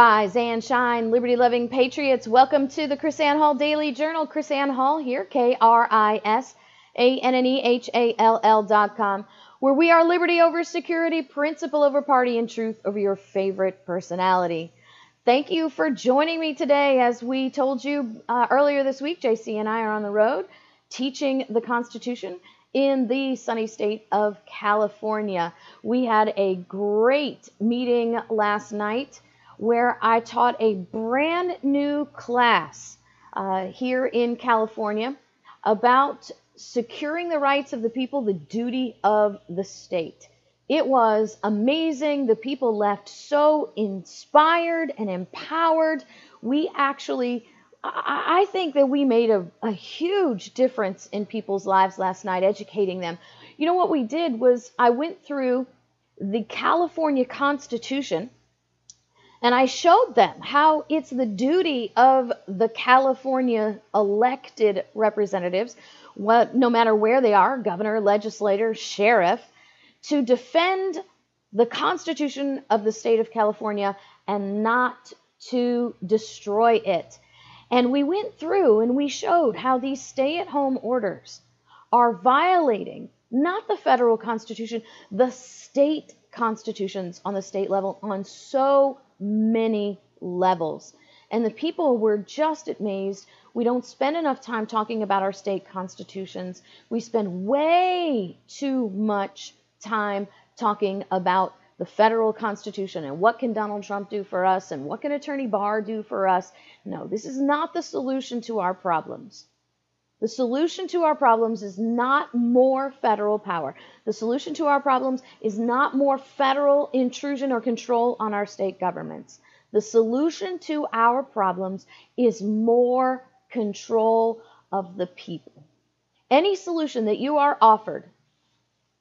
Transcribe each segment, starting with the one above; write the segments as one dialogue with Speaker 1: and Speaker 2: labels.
Speaker 1: Rise and shine, liberty loving patriots. Welcome to the KrisAnne Hall Daily Journal. KrisAnne Hall here, K R I S A N N E H A L L dot com, where we are liberty over security, principle over party, and truth over your favorite personality. Thank you for joining me today. As we told you uh, earlier this week, JC and I are on the road teaching the Constitution in the sunny state of California. We had a great meeting last night where I taught a brand new class uh, here in California about securing the rights of the people, the duty of the state. It was amazing. The people left so inspired and empowered. We actually, I think that we made a, a huge difference in people's lives last night, educating them. You know what we did was I went through the California Constitution and I showed them how it's the duty of the California elected representatives, what, no matter where they are governor, legislator, sheriff to defend the Constitution of the state of California and not to destroy it. And we went through and we showed how these stay at home orders are violating not the federal constitution, the state constitutions on the state level on so many levels. And the people were just amazed. We don't spend enough time talking about our state constitutions. We spend way too much time talking about the federal constitution and what can Donald Trump do for us and what can Attorney Barr do for us. No, this is not the solution to our problems. The solution to our problems is not more federal power. The solution to our problems is not more federal intrusion or control on our state governments. The solution to our problems is more control of the people. Any solution that you are offered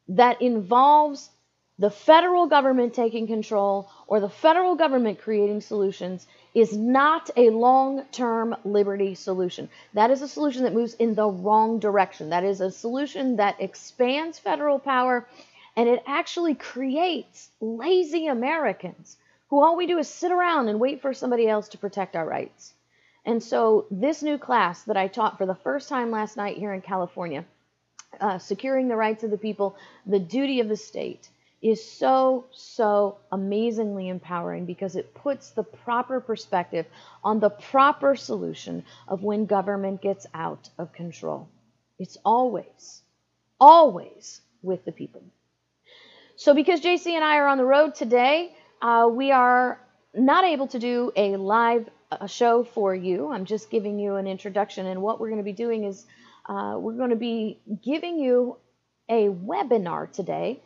Speaker 1: that involves the federal government taking control or the federal government creating solutions is not a long term liberty solution. That is a solution that moves in the wrong direction. That is a solution that expands federal power and it actually creates lazy Americans who all we do is sit around and wait for somebody else to protect our rights. And so, this new class that I taught for the first time last night here in California, uh, securing the rights of the people, the duty of the state, is so, so amazingly empowering because it puts the proper perspective on the proper solution of when government gets out of control. It's always, always with the people. So, because JC and I are on the road today, uh, we are not able to do a live uh, show for you. I'm just giving you an introduction, and what we're going to be doing is uh, we're going to be giving you a webinar today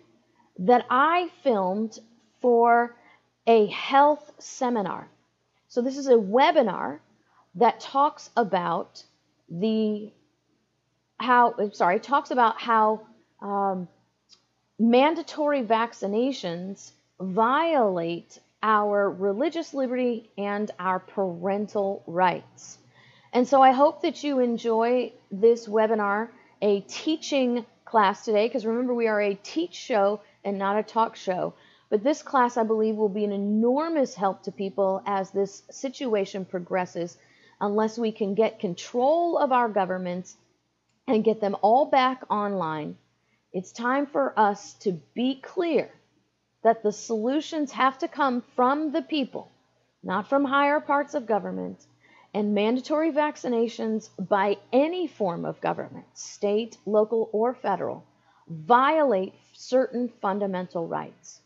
Speaker 1: that I filmed for a health seminar. So, this is a webinar that talks about the how, sorry, talks about how um, mandatory vaccinations violate our religious liberty and our parental rights. And so I hope that you enjoy this webinar, a teaching class today, because remember, we are a teach show and not a talk show. But this class, I believe, will be an enormous help to people as this situation progresses, unless we can get control of our governments and get them all back online. It's time for us to be clear that the solutions have to come from the people, not from higher parts of government, and mandatory vaccinations by any form of government, state, local, or federal, violate certain fundamental rights.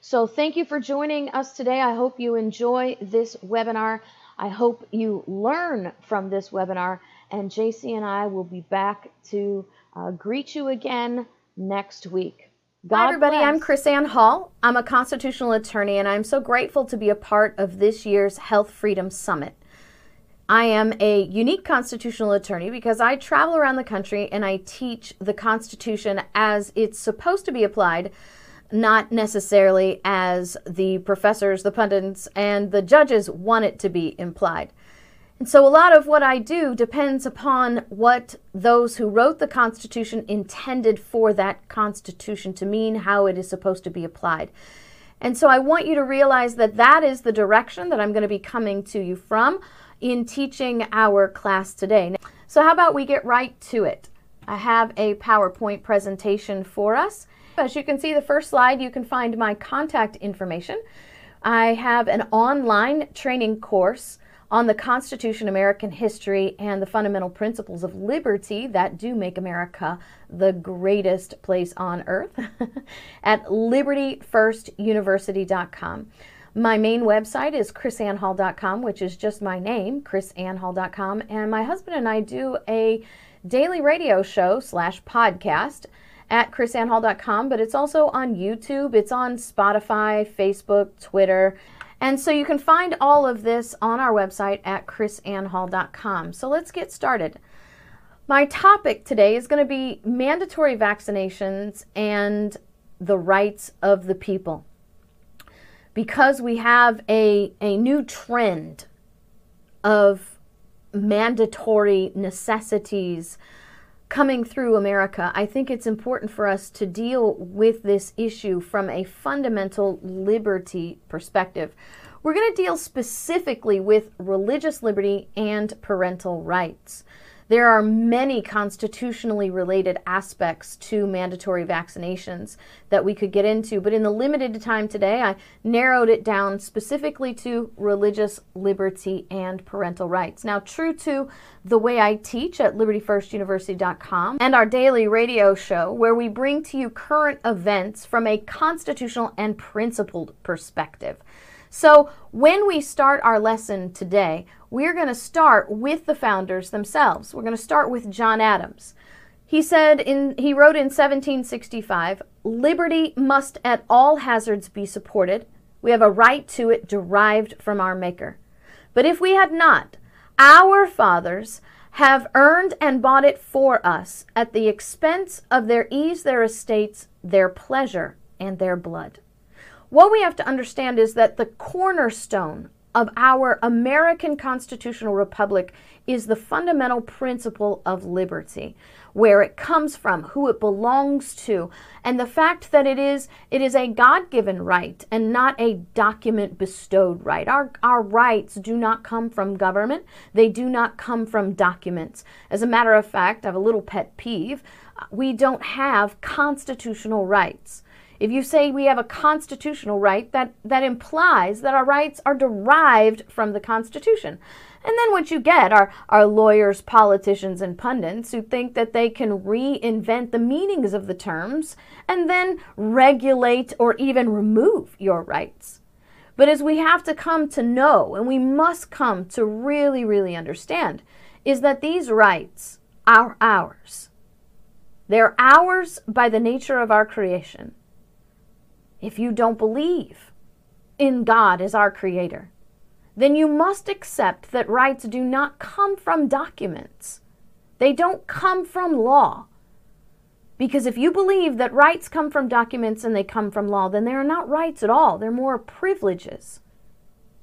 Speaker 1: So, thank you for joining us today. I hope you enjoy this webinar. I hope you learn from this webinar, and JC and I will be back to uh, greet you again next week.
Speaker 2: God Hi, everybody. Bless. I'm KrisAnne Hall. I'm a constitutional attorney, and I'm so grateful to be a part of this year's Health Freedom Summit. I am a unique constitutional attorney because I travel around the country and I teach the Constitution as it's supposed to be applied, not necessarily as the professors, the pundits, and the judges want it to be implied. And so a lot of what I do depends upon what those who wrote the Constitution intended for that Constitution to mean, how it is supposed to be applied.
Speaker 1: And so I want you to realize that that is the direction that I'm going to be coming to you from in teaching our class today. So, how about we get right to it? I have a PowerPoint presentation for us. As you can see, the first slide, you can find my contact information. I have an online training course on the Constitution, American history, and the fundamental principles of liberty that do make America the greatest place on earth at libertyfirstuniversity.com. My main website is krisannehall.com, which is just my name, krisannehall.com. and my husband and I do a daily radio show slash podcast at krisannehall.com, but it's also on YouTube, it's on Spotify, Facebook, Twitter. And so you can find all of this on our website at krisannehall.com. So let's get started. My topic today is going to be mandatory vaccinations and the rights of the people. Because we have a, a new trend of mandatory necessities coming through America, I think it's important for us to deal with this issue from a fundamental liberty perspective. We're going to deal specifically with religious liberty and parental rights. There are many constitutionally related aspects to mandatory vaccinations that we could get into, but in the limited time today, I narrowed it down specifically to religious liberty and parental rights. Now, true to the way I teach at libertyfirstuniversity.com and our daily radio show, where we bring to you current events from a constitutional and principled perspective. So, when we start our lesson today, we're going to start with the founders themselves. We're going to start with John Adams. He said in he wrote in 1765, "Liberty must at all hazards be supported. We have a right to it derived from our maker. But if we had not, our fathers have earned and bought it for us at the expense of their ease, their estates, their pleasure, and their blood." What we have to understand is that the cornerstone of our American constitutional republic is the fundamental principle of liberty, where it comes from, who it belongs to, and the fact that it is it is a God-given right and not a document bestowed right. Our our rights do not come from government. They do not come from documents. As a matter of fact, I have a little pet peeve. We don't have constitutional rights. If you say we have a constitutional right, that, that implies that our rights are derived from the Constitution. And then what you get are, are lawyers, politicians, and pundits who think that they can reinvent the meanings of the terms and then regulate or even remove your rights. But as we have to come to know, and we must come to really, really understand, is that these rights are ours. They're ours by the nature of our creation if you don't believe in God as our creator, then you must accept that rights do not come from documents. They don't come from law. Because if you believe that rights come from documents and they come from law, then they are not rights at all. They're more privileges.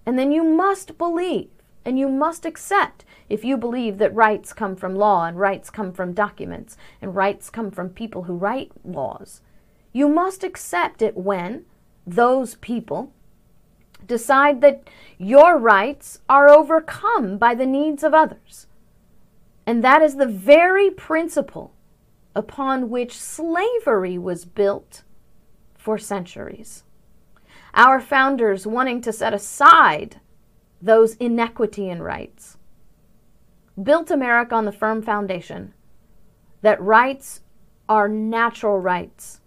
Speaker 1: And then you must believe and you must accept if you believe that rights come from law and rights come from documents and rights come from people who write laws you must accept it when those people decide that your rights are overcome by the needs of others. And that is the very principle upon which slavery was built for centuries. Our founders wanting to set aside those inequity in rights built America on the firm foundation that rights are natural rights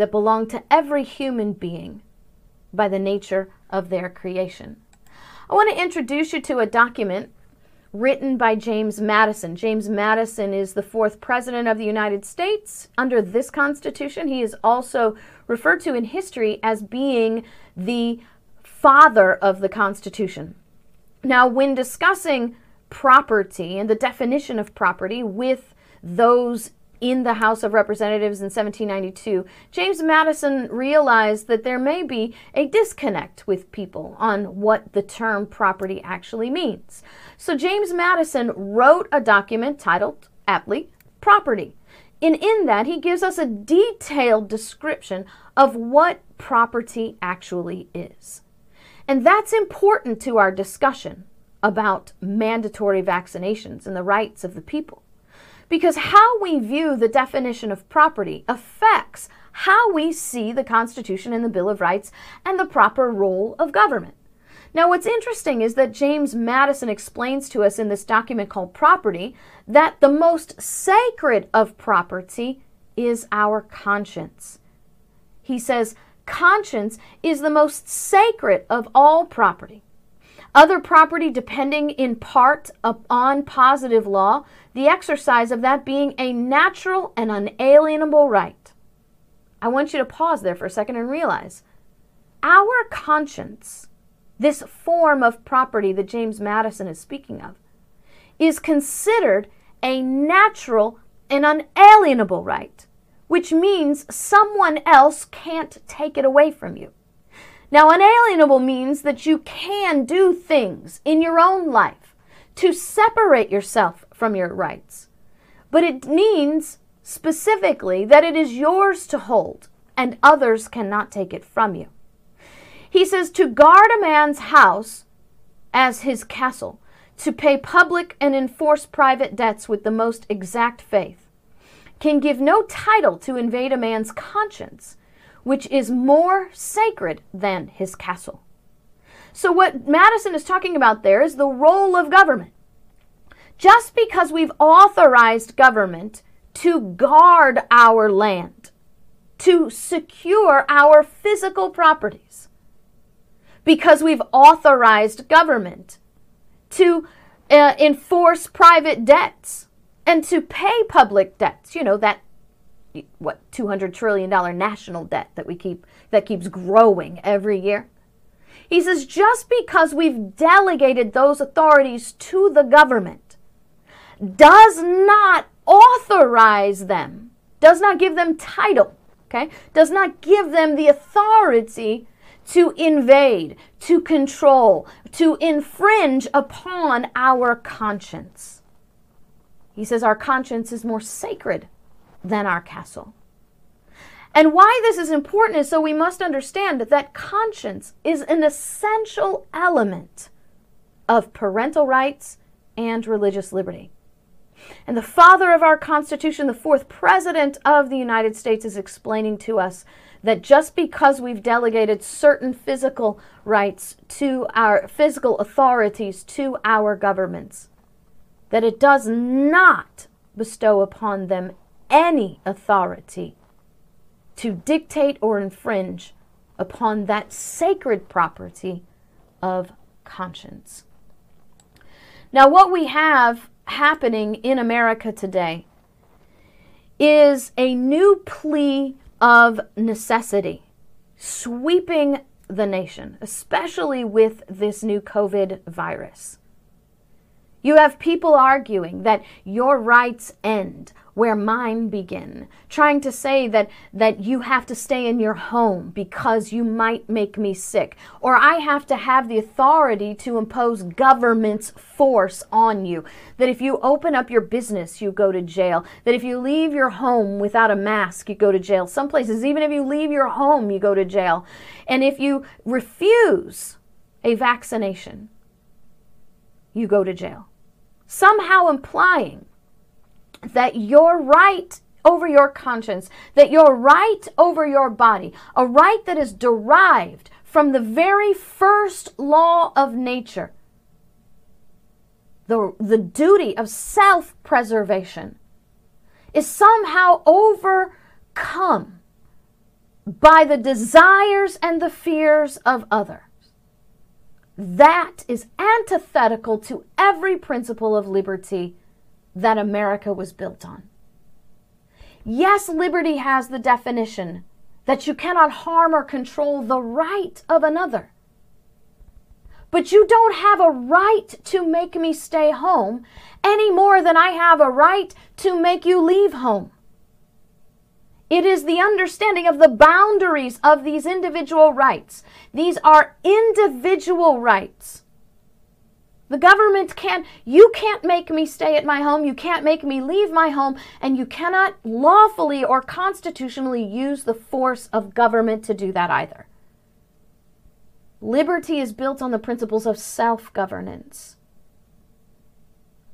Speaker 1: that belong to every human being by the nature of their creation. I want to introduce you to a document written by James Madison. James Madison is the fourth president of the United States under this Constitution. He is also referred to in history as being the father of the Constitution. Now, when discussing property and the definition of property with those in the House of Representatives in 1792, James Madison realized that there may be a disconnect with people on what the term property actually means. So James Madison wrote a document titled, aptly, Property. And in that, he gives us a detailed description of what property actually is. And that's important to our discussion about mandatory vaccinations and the rights of the people. Because how we view the definition of property affects how we see the Constitution and the Bill of Rights and the proper role of government. Now, what's interesting is that James Madison explains to us in this document called Property that the most sacred of property is our conscience. He says, conscience is the most sacred of all property. Other property depending in part upon positive law, the exercise of that being a natural and unalienable right. I want you to pause there for a second and realize our conscience this form of property that James Madison is speaking of, is considered a natural and unalienable right, which means someone else can't take it away from you. Now, unalienable means that you can do things in your own life to separate yourself from your rights. But it means specifically that it is yours to hold and others cannot take it from you. He says to guard a man's house as his castle, to pay public and enforce private debts with the most exact faith, can give no title to invade a man's conscience, which is more sacred than his castle. So, what Madison is talking about there is the role of government. Just because we've authorized government to guard our land, to secure our physical properties, because we've authorized government to uh, enforce private debts and to pay public debts. You know that what 200 trillion dollar national debt that we keep that keeps growing every year. He says just because we've delegated those authorities to the government does not authorize them, does not give them title, okay? Does not give them the authority to invade, to control, to infringe upon our conscience. He says our conscience is more sacred than our castle. And why this is important is so we must understand that conscience is an essential element of parental rights and religious liberty. And the father of our Constitution, the fourth president of the United States, is explaining to us that just because we've delegated certain physical rights to our physical authorities to our governments, that it does not bestow upon them any authority to dictate or infringe upon that sacred property of conscience. Now, what we have happening in America today is a new plea of necessity sweeping the nation, especially with this new COVID virus. You have people arguing that your rights end where mine begin, trying to say that, that you have to stay in your home because you might make me sick, or I have to have the authority to impose government's force on you, that if you open up your business, you go to jail, that if you leave your home without a mask, you go to jail. Some places, even if you leave your home, you go to jail. And if you refuse a vaccination, you go to jail. Somehow implying that your right over your conscience, that your right over your body, a right that is derived from the very first law of nature, the, the duty of self preservation, is somehow overcome by the desires and the fears of others. That is antithetical to every principle of liberty that America was built on. Yes, liberty has the definition that you cannot harm or control the right of another. But you don't have a right to make me stay home any more than I have a right to make you leave home. It is the understanding of the boundaries of these individual rights. These are individual rights The government can't, you can't make me stay at my home, you can't make me leave my home, and you cannot lawfully or constitutionally use the force of government to do that either. Liberty is built on the principles of self governance.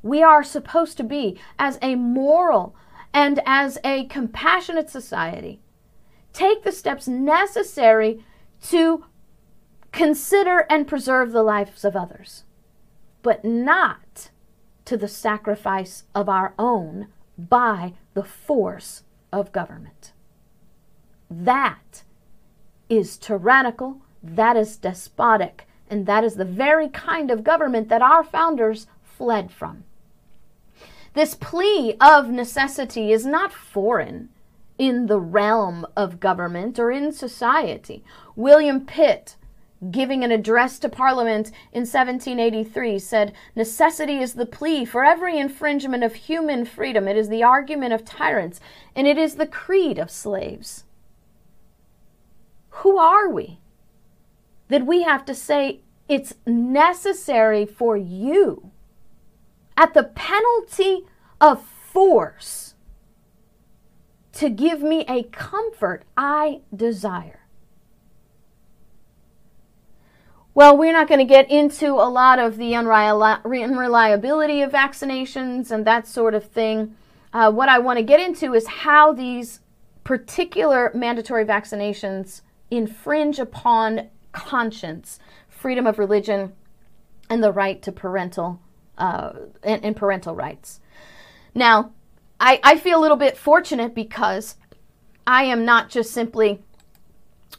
Speaker 1: We are supposed to be, as a moral and as a compassionate society, take the steps necessary to consider and preserve the lives of others but not to the sacrifice of our own by the force of government. That is tyrannical, that is despotic, and that is the very kind of government that our founders fled from. This plea of necessity is not foreign in the realm of government or in society. William Pitt giving an address to Parliament in 1783, said, Necessity is the plea for every infringement of human freedom. It is the argument of tyrants, and it is the creed of slaves. Who are we that we have to say it's necessary for you at the penalty of force to give me a comfort I desire? Well, we're not going to get into a lot of the unreliability of vaccinations and that sort of thing. Uh, what I want to get into is how these particular mandatory vaccinations infringe upon conscience, freedom of religion, and the right to parental uh, and, and, parental rights. Now, I, I feel a little bit fortunate because I am not just simply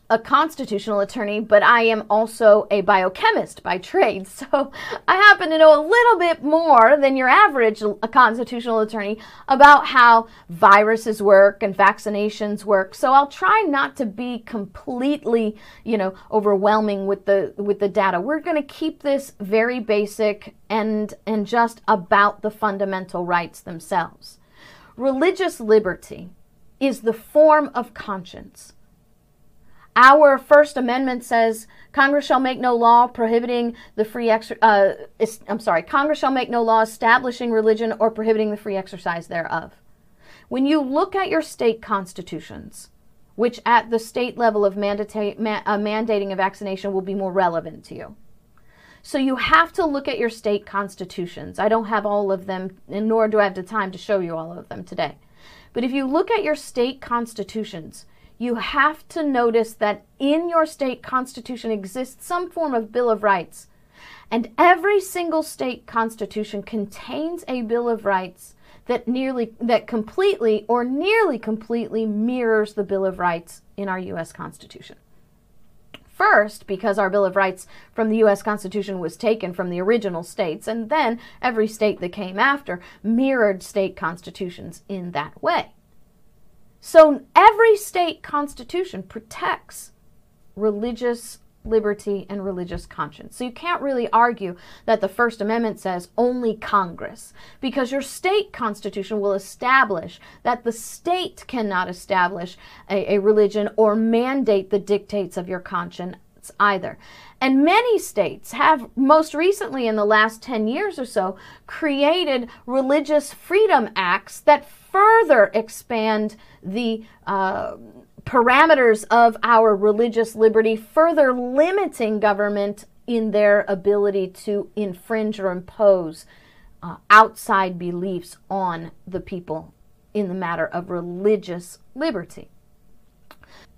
Speaker 1: a constitutional attorney, but I am also a biochemist by trade. So I happen to know a little bit more than your average constitutional attorney about how viruses work and vaccinations work. So I'll try not to be completely, you know, overwhelming with the with the data. We're going to keep this very basic and and just about the fundamental rights themselves. Religious liberty is the form of conscience our First Amendment says Congress shall make no law prohibiting the free ex- uh, I'm sorry, Congress shall make no law establishing religion or prohibiting the free exercise thereof. When you look at your state constitutions, which at the state level of mandata- ma- uh, mandating a vaccination will be more relevant to you. So you have to look at your state constitutions. I don't have all of them, and nor do I have the time to show you all of them today. But if you look at your state constitutions, you have to notice that in your state constitution exists some form of Bill of Rights. And every single state constitution contains a Bill of Rights that nearly that completely or nearly completely mirrors the Bill of Rights in our US Constitution. First, because our Bill of Rights from the US Constitution was taken from the original states, and then every state that came after mirrored state constitutions in that way. So every state constitution protects religious liberty and religious conscience. So you can't really argue that the First Amendment says only Congress, because your state constitution will establish that the state cannot establish a, a religion or mandate the dictates of your conscience either. And many states have, most recently in the last 10 years or so, created religious freedom acts that further expand the uh, parameters of our religious liberty, further limiting government in their ability to infringe or impose uh, outside beliefs on the people in the matter of religious liberty.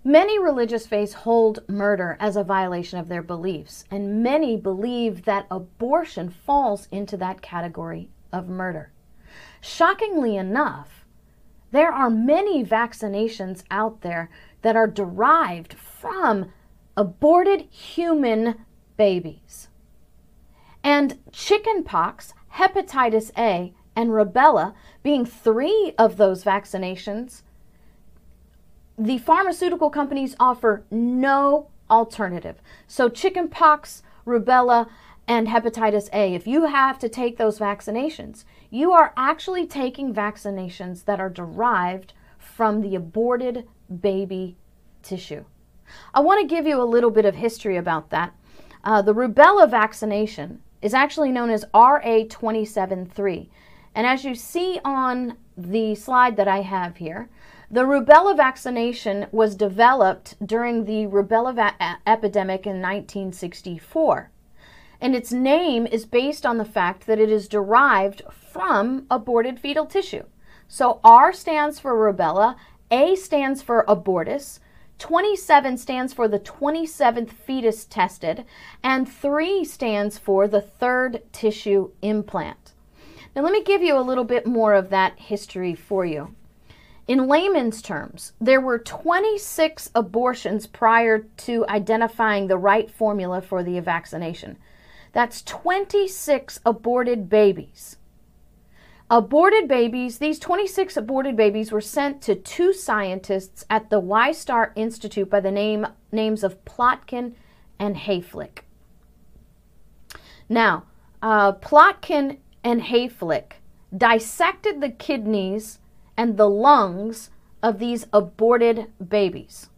Speaker 1: Many religious faiths hold murder as a violation of their beliefs, and many believe that abortion falls into that category of murder. Shockingly enough, there are many vaccinations out there that are derived from aborted human babies. And chickenpox, hepatitis A, and rubella being three of those vaccinations, the pharmaceutical companies offer no alternative. So, chickenpox, rubella, and hepatitis A, if you have to take those vaccinations, you are actually taking vaccinations that are derived from the aborted baby tissue. I want to give you a little bit of history about that. Uh, the rubella vaccination is actually known as RA273. And as you see on the slide that I have here, the rubella vaccination was developed during the rubella va- epidemic in 1964. And its name is based on the fact that it is derived from aborted fetal tissue. So R stands for rubella, A stands for abortus, 27 stands for the 27th fetus tested, and 3 stands for the third tissue implant. Now, let me give you a little bit more of that history for you. In layman's terms, there were 26 abortions prior to identifying the right formula for the vaccination. That's 26 aborted babies. Aborted babies, these 26 aborted babies were sent to two scientists at the Wistar Institute by the name, names of Plotkin and Hayflick. Now, uh, Plotkin and Hayflick dissected the kidneys and the lungs of these aborted babies.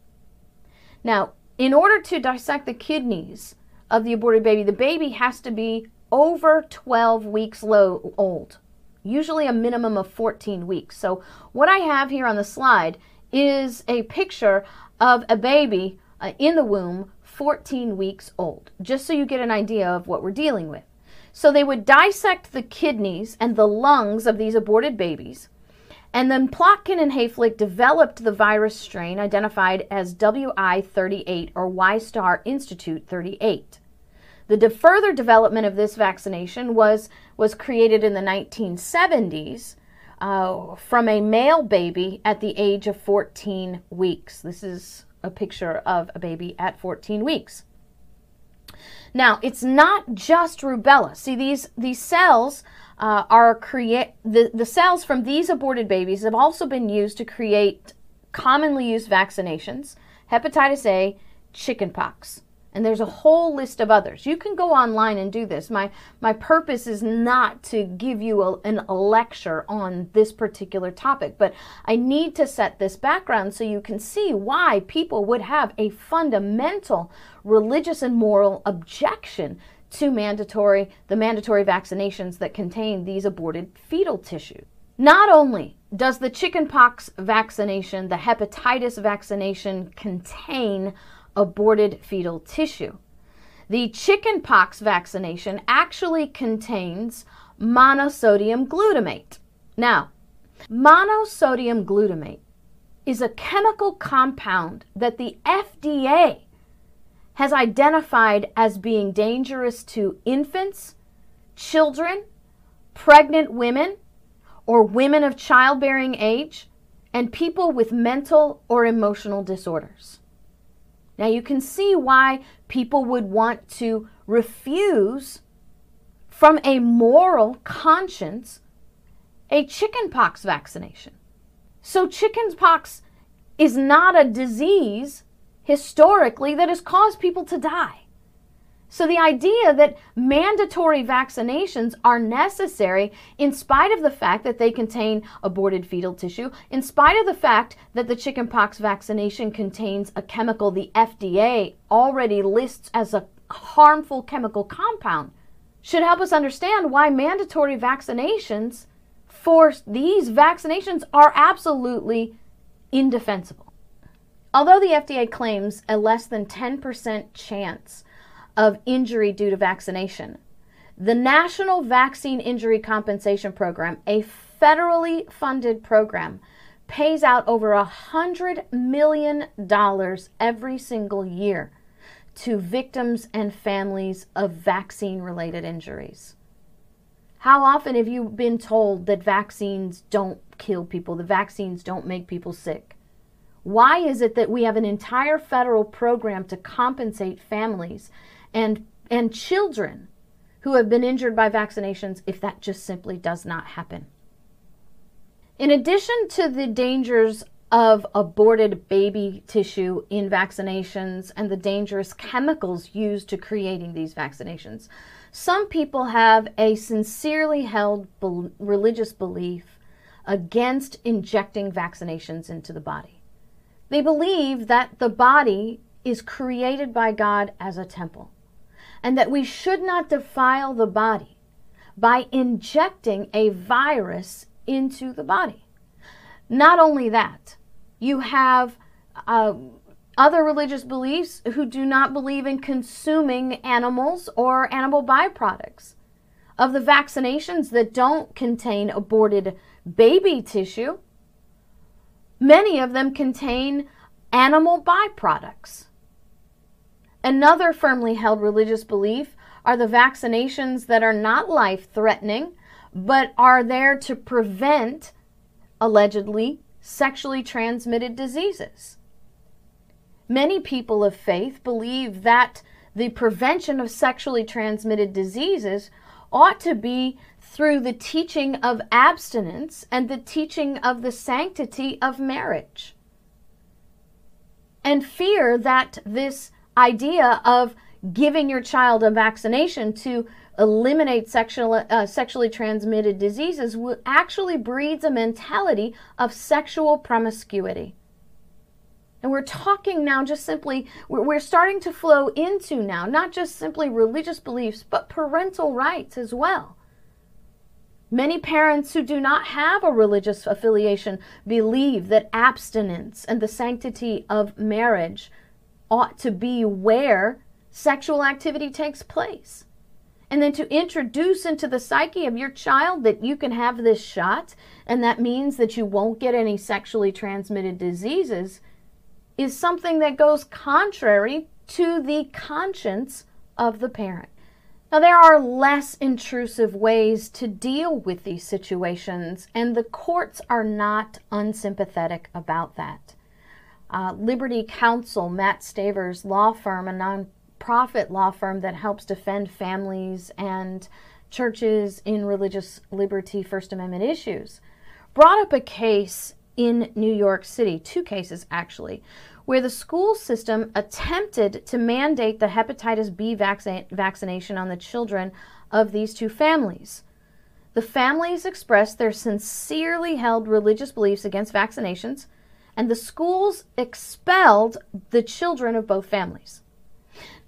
Speaker 1: Now, in order to dissect the kidneys of the aborted baby, the baby has to be over 12 weeks low, old usually a minimum of 14 weeks. So, what I have here on the slide is a picture of a baby uh, in the womb 14 weeks old, just so you get an idea of what we're dealing with. So, they would dissect the kidneys and the lungs of these aborted babies. And then Plotkin and Hayflick developed the virus strain identified as WI38 or Wistar Institute 38. The de- further development of this vaccination was, was created in the 1970s uh, from a male baby at the age of 14 weeks. This is a picture of a baby at 14 weeks. Now, it's not just rubella. See, these, these cells uh, are create the, the cells from these aborted babies have also been used to create commonly used vaccinations, hepatitis A, chickenpox and there's a whole list of others. You can go online and do this. My my purpose is not to give you a, an, a lecture on this particular topic, but I need to set this background so you can see why people would have a fundamental religious and moral objection to mandatory the mandatory vaccinations that contain these aborted fetal tissue. Not only does the chickenpox vaccination, the hepatitis vaccination contain aborted fetal tissue. The chickenpox vaccination actually contains monosodium glutamate. Now, monosodium glutamate is a chemical compound that the FDA has identified as being dangerous to infants, children, pregnant women, or women of childbearing age, and people with mental or emotional disorders. Now you can see why people would want to refuse from a moral conscience a chickenpox vaccination. So chickenpox is not a disease historically that has caused people to die. So the idea that mandatory vaccinations are necessary in spite of the fact that they contain aborted fetal tissue, in spite of the fact that the chickenpox vaccination contains a chemical the FDA already lists as a harmful chemical compound, should help us understand why mandatory vaccinations for these vaccinations are absolutely indefensible. Although the FDA claims a less than 10% chance of injury due to vaccination. The National Vaccine Injury Compensation Program, a federally funded program, pays out over a hundred million dollars every single year to victims and families of vaccine related injuries. How often have you been told that vaccines don't kill people, the vaccines don't make people sick? Why is it that we have an entire federal program to compensate families and and children who have been injured by vaccinations if that just simply does not happen. In addition to the dangers of aborted baby tissue in vaccinations and the dangerous chemicals used to creating these vaccinations, some people have a sincerely held be- religious belief against injecting vaccinations into the body. They believe that the body is created by God as a temple and that we should not defile the body by injecting a virus into the body. Not only that, you have uh, other religious beliefs who do not believe in consuming animals or animal byproducts. Of the vaccinations that don't contain aborted baby tissue, many of them contain animal byproducts. Another firmly held religious belief are the vaccinations that are not life threatening, but are there to prevent, allegedly, sexually transmitted diseases. Many people of faith believe that the prevention of sexually transmitted diseases ought to be through the teaching of abstinence and the teaching of the sanctity of marriage. And fear that this idea of giving your child a vaccination to eliminate sexual, uh, sexually transmitted diseases actually breeds a mentality of sexual promiscuity. And we're talking now just simply, we're starting to flow into now, not just simply religious beliefs, but parental rights as well. Many parents who do not have a religious affiliation believe that abstinence and the sanctity of marriage ought to be where sexual activity takes place. And then to introduce into the psyche of your child that you can have this shot and that means that you won't get any sexually transmitted diseases is something that goes contrary to the conscience of the parent. Now, there are less intrusive ways to deal with these situations, and the courts are not unsympathetic about that. Uh, Liberty Counsel, Matt Staver's law firm, a nonprofit law firm that helps defend families and churches in religious liberty First Amendment issues, brought up a case in New York City, two cases actually, where the school system attempted to mandate the hepatitis B vaccine, vaccination on the children of these two families. The families expressed their sincerely held religious beliefs against vaccinations, and the schools expelled the children of both families.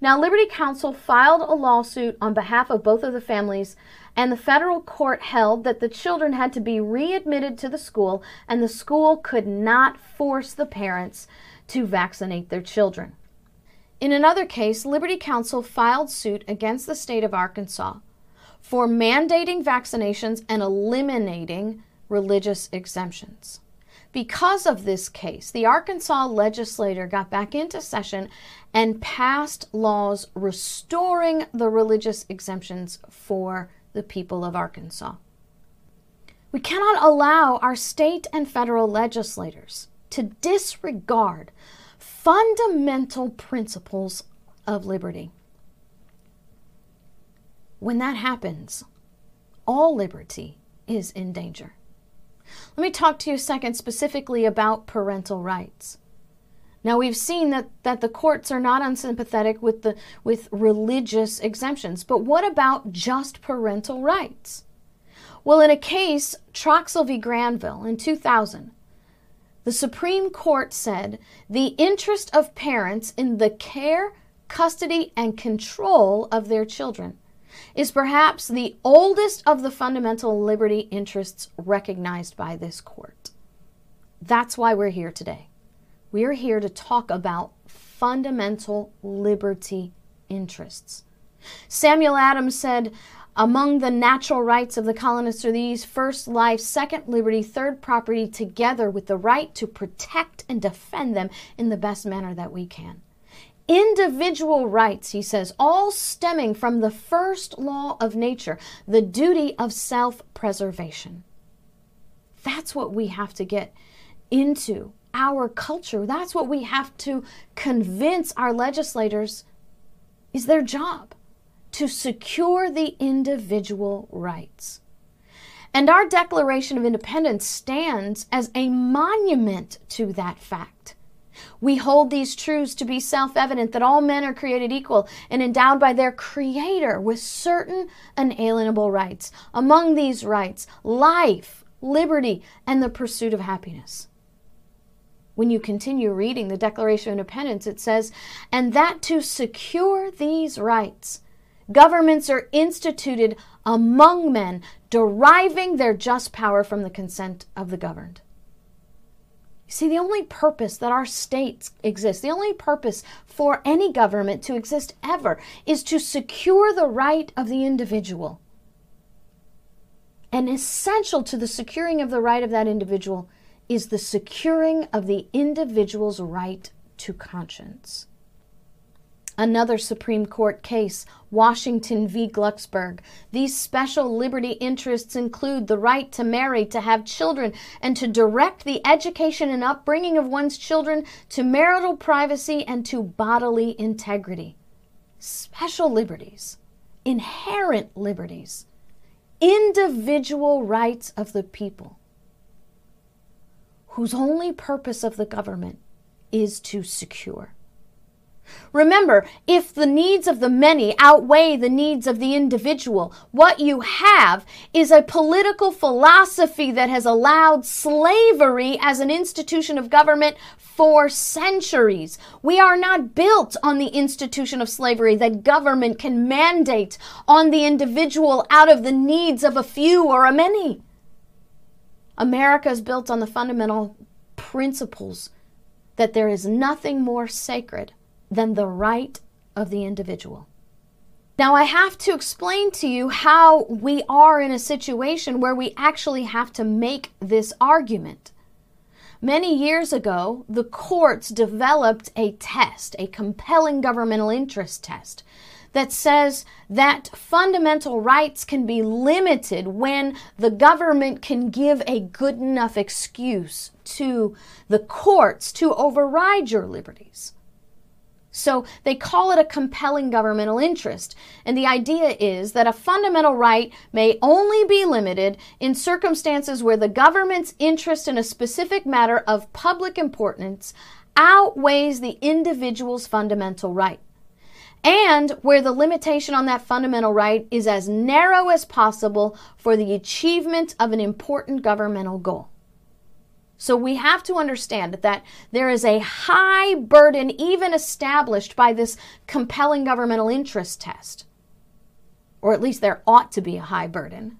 Speaker 1: Now, Liberty Counsel filed a lawsuit on behalf of both of the families, and the federal court held that the children had to be readmitted to the school, and the school could not force the parents to vaccinate their children. In another case, Liberty Counsel filed suit against the state of Arkansas for mandating vaccinations and eliminating religious exemptions. Because of this case, the Arkansas legislature got back into session and passed laws restoring the religious exemptions for the people of Arkansas. We cannot allow our state and federal legislators to disregard fundamental principles of liberty. When that happens, all liberty is in danger. Let me talk to you a second specifically about parental rights. Now we've seen that, that the courts are not unsympathetic with the with religious exemptions, but what about just parental rights? Well, in a case, Troxel v. Granville in 2000, the Supreme Court said the interest of parents in the care, custody, and control of their children is perhaps the oldest of the fundamental liberty interests recognized by this court. That's why we're here today. We're here to talk about fundamental liberty interests. Samuel Adams said, among the natural rights of the colonists are these first life, second liberty, third property, together with the right to protect and defend them in the best manner that we can. Individual rights, he says, all stemming from the first law of nature, the duty of self preservation. That's what we have to get into our culture. That's what we have to convince our legislators is their job to secure the individual rights. And our Declaration of Independence stands as a monument to that fact. We hold these truths to be self evident that all men are created equal and endowed by their Creator with certain unalienable rights. Among these rights, life, liberty, and the pursuit of happiness. When you continue reading the Declaration of Independence, it says, and that to secure these rights, Governments are instituted among men, deriving their just power from the consent of the governed. See, the only purpose that our states exist, the only purpose for any government to exist ever, is to secure the right of the individual. And essential to the securing of the right of that individual is the securing of the individual's right to conscience. Another Supreme Court case, Washington v. Glucksberg. These special liberty interests include the right to marry, to have children, and to direct the education and upbringing of one's children to marital privacy and to bodily integrity. Special liberties, inherent liberties, individual rights of the people, whose only purpose of the government is to secure. Remember, if the needs of the many outweigh the needs of the individual, what you have is a political philosophy that has allowed slavery as an institution of government for centuries. We are not built on the institution of slavery that government can mandate on the individual out of the needs of a few or a many. America is built on the fundamental principles that there is nothing more sacred than the right of the individual. Now, I have to explain to you how we are in a situation where we actually have to make this argument. Many years ago, the courts developed a test, a compelling governmental interest test, that says that fundamental rights can be limited when the government can give a good enough excuse to the courts to override your liberties. So they call it a compelling governmental interest. And the idea is that a fundamental right may only be limited in circumstances where the government's interest in a specific matter of public importance outweighs the individual's fundamental right. And where the limitation on that fundamental right is as narrow as possible for the achievement of an important governmental goal. So we have to understand that there is a high burden, even established by this compelling governmental interest test. Or at least there ought to be a high burden.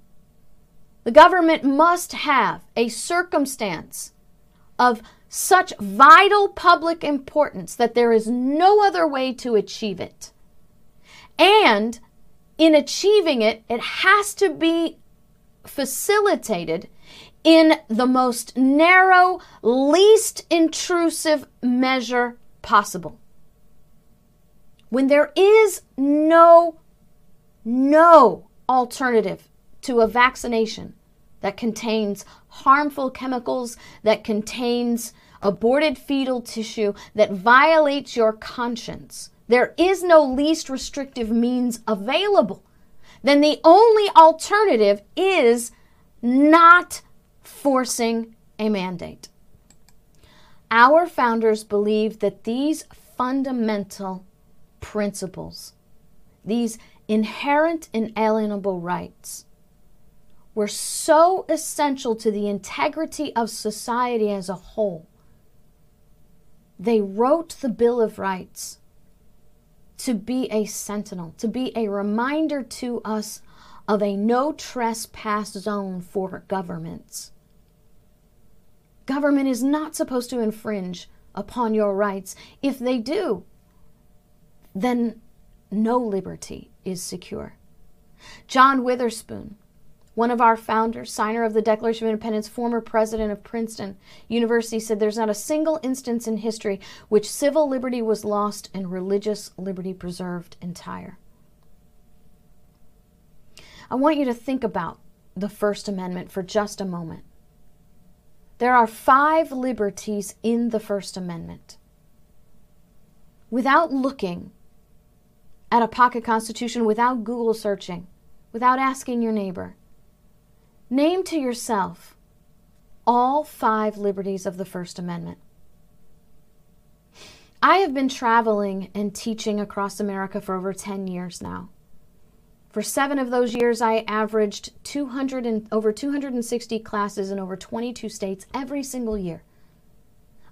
Speaker 1: The government must have a circumstance of such vital public importance that there is no other way to achieve it. And in achieving it, it has to be facilitated in the most narrow, least intrusive measure possible. When there is no, no alternative to a vaccination that contains harmful chemicals, that contains aborted fetal tissue, that violates your conscience, there is no least restrictive means available, then the only alternative is not forcing a mandate. Our founders believed that these fundamental principles, these inherent inalienable rights, were so essential to the integrity of society as a whole. They wrote the Bill of Rights to be a sentinel, to be a reminder to us of a no trespass zone for governments. Government is not supposed to infringe upon your rights. If they do, then no liberty is secure. John Witherspoon, one of our founders, signer of the Declaration of Independence, former president of Princeton University, said there's not a single instance in history which civil liberty was lost and religious liberty preserved entire. I want you to think about the First Amendment for just a moment. There are five liberties in the First Amendment. Without looking at a pocket constitution, without Google searching, without asking your neighbor, name to yourself all five liberties of the First Amendment. I have been traveling and teaching across America for over 10 years now. For seven of those years, I averaged 200 and, over 260 classes in over 22 states every single year.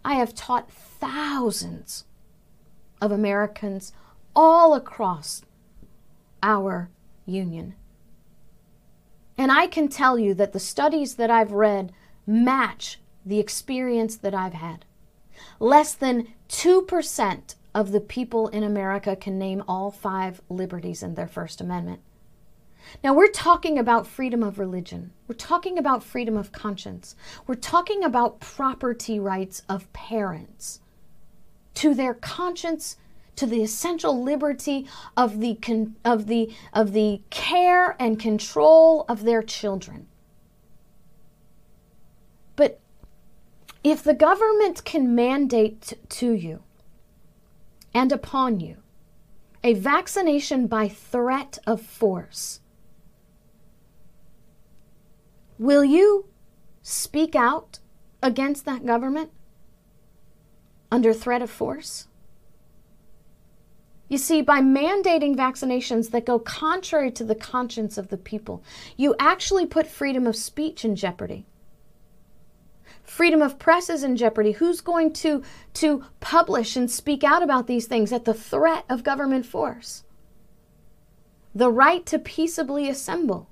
Speaker 1: I have taught thousands of Americans all across our union. And I can tell you that the studies that I've read match the experience that I've had. Less than 2% of the people in America can name all five liberties in their First Amendment. Now, we're talking about freedom of religion. We're talking about freedom of conscience. We're talking about property rights of parents to their conscience, to the essential liberty of the, con- of the, of the care and control of their children. But if the government can mandate to you and upon you a vaccination by threat of force, will you speak out against that government under threat of force? You see, by mandating vaccinations that go contrary to the conscience of the people, you actually put freedom of speech in jeopardy. Freedom of press is in jeopardy. Who's going to, to publish and speak out about these things at the threat of government force? The right to peaceably assemble.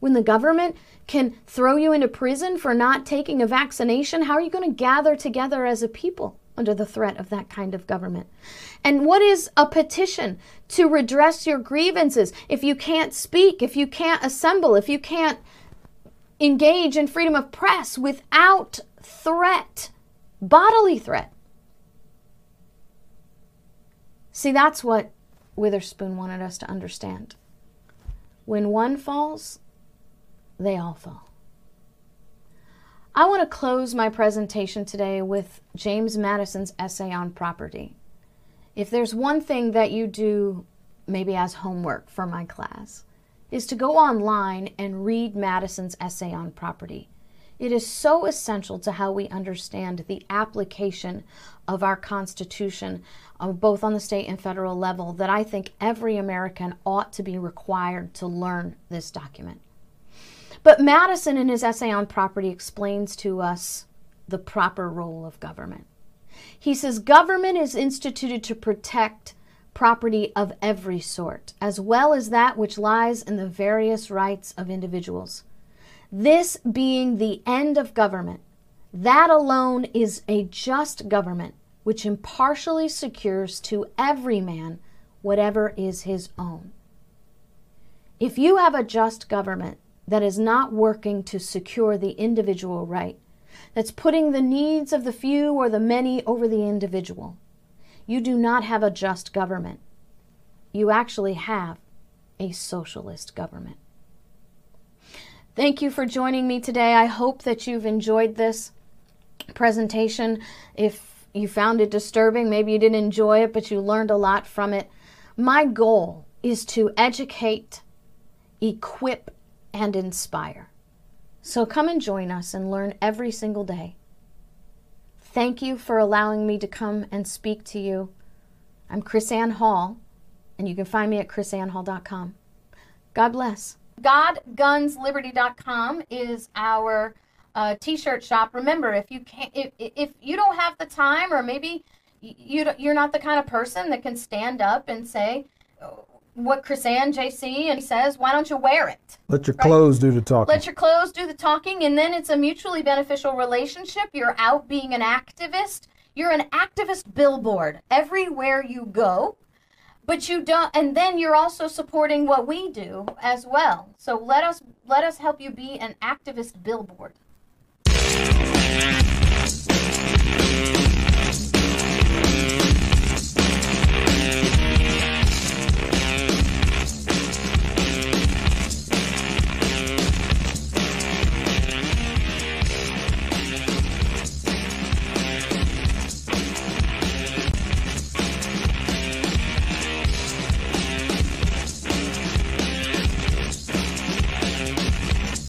Speaker 1: When the government can throw you into prison for not taking a vaccination, how are you going to gather together as a people? under the threat of that kind of government. And what is a petition? To redress your grievances. If you can't speak, if you can't assemble, if you can't engage in freedom of press without threat, bodily threat. See, that's what Witherspoon wanted us to understand. When one falls, they all fall. I want to close my presentation today with James Madison's essay on property. If there's one thing that you do, maybe as homework for my class, is to go online and read Madison's essay on property. It is so essential to how we understand the application of our Constitution, uh, both on the state and federal level, that I think every American ought to be required to learn this document. But Madison, in his essay on property, explains to us the proper role of government. He says government is instituted to protect property of every sort, as well as that which lies in the various rights of individuals. This being the end of government, that alone is a just government which impartially secures to every man whatever is his own. If you have a just government, that is not working to secure the individual right, that's putting the needs of the few or the many over the individual. You do not have a just government. You actually have a socialist government. Thank you for joining me today. I hope that you've enjoyed this presentation. If you found it disturbing, maybe you didn't enjoy it, but you learned a lot from it. My goal is to educate, equip, and inspire. So come and join us and learn every single day. Thank you for allowing me to come and speak to you. I'm KrisAnne Hall, and you can find me at krisannehall.com. God bless. GodGunsLiberty.com is our uh, t-shirt shop. Remember, if you can't, if, if you don't have the time, or maybe you you're not the kind of person that can stand up and say, what KrisAnne JC and he says, why don't you wear it?
Speaker 3: Let your right? clothes do the talking.
Speaker 1: Let your clothes do the talking, and then it's a mutually beneficial relationship. You're out being an activist. You're an activist billboard everywhere you go. But you don't and then you're also supporting what we do as well. So let us let us help you be an activist billboard.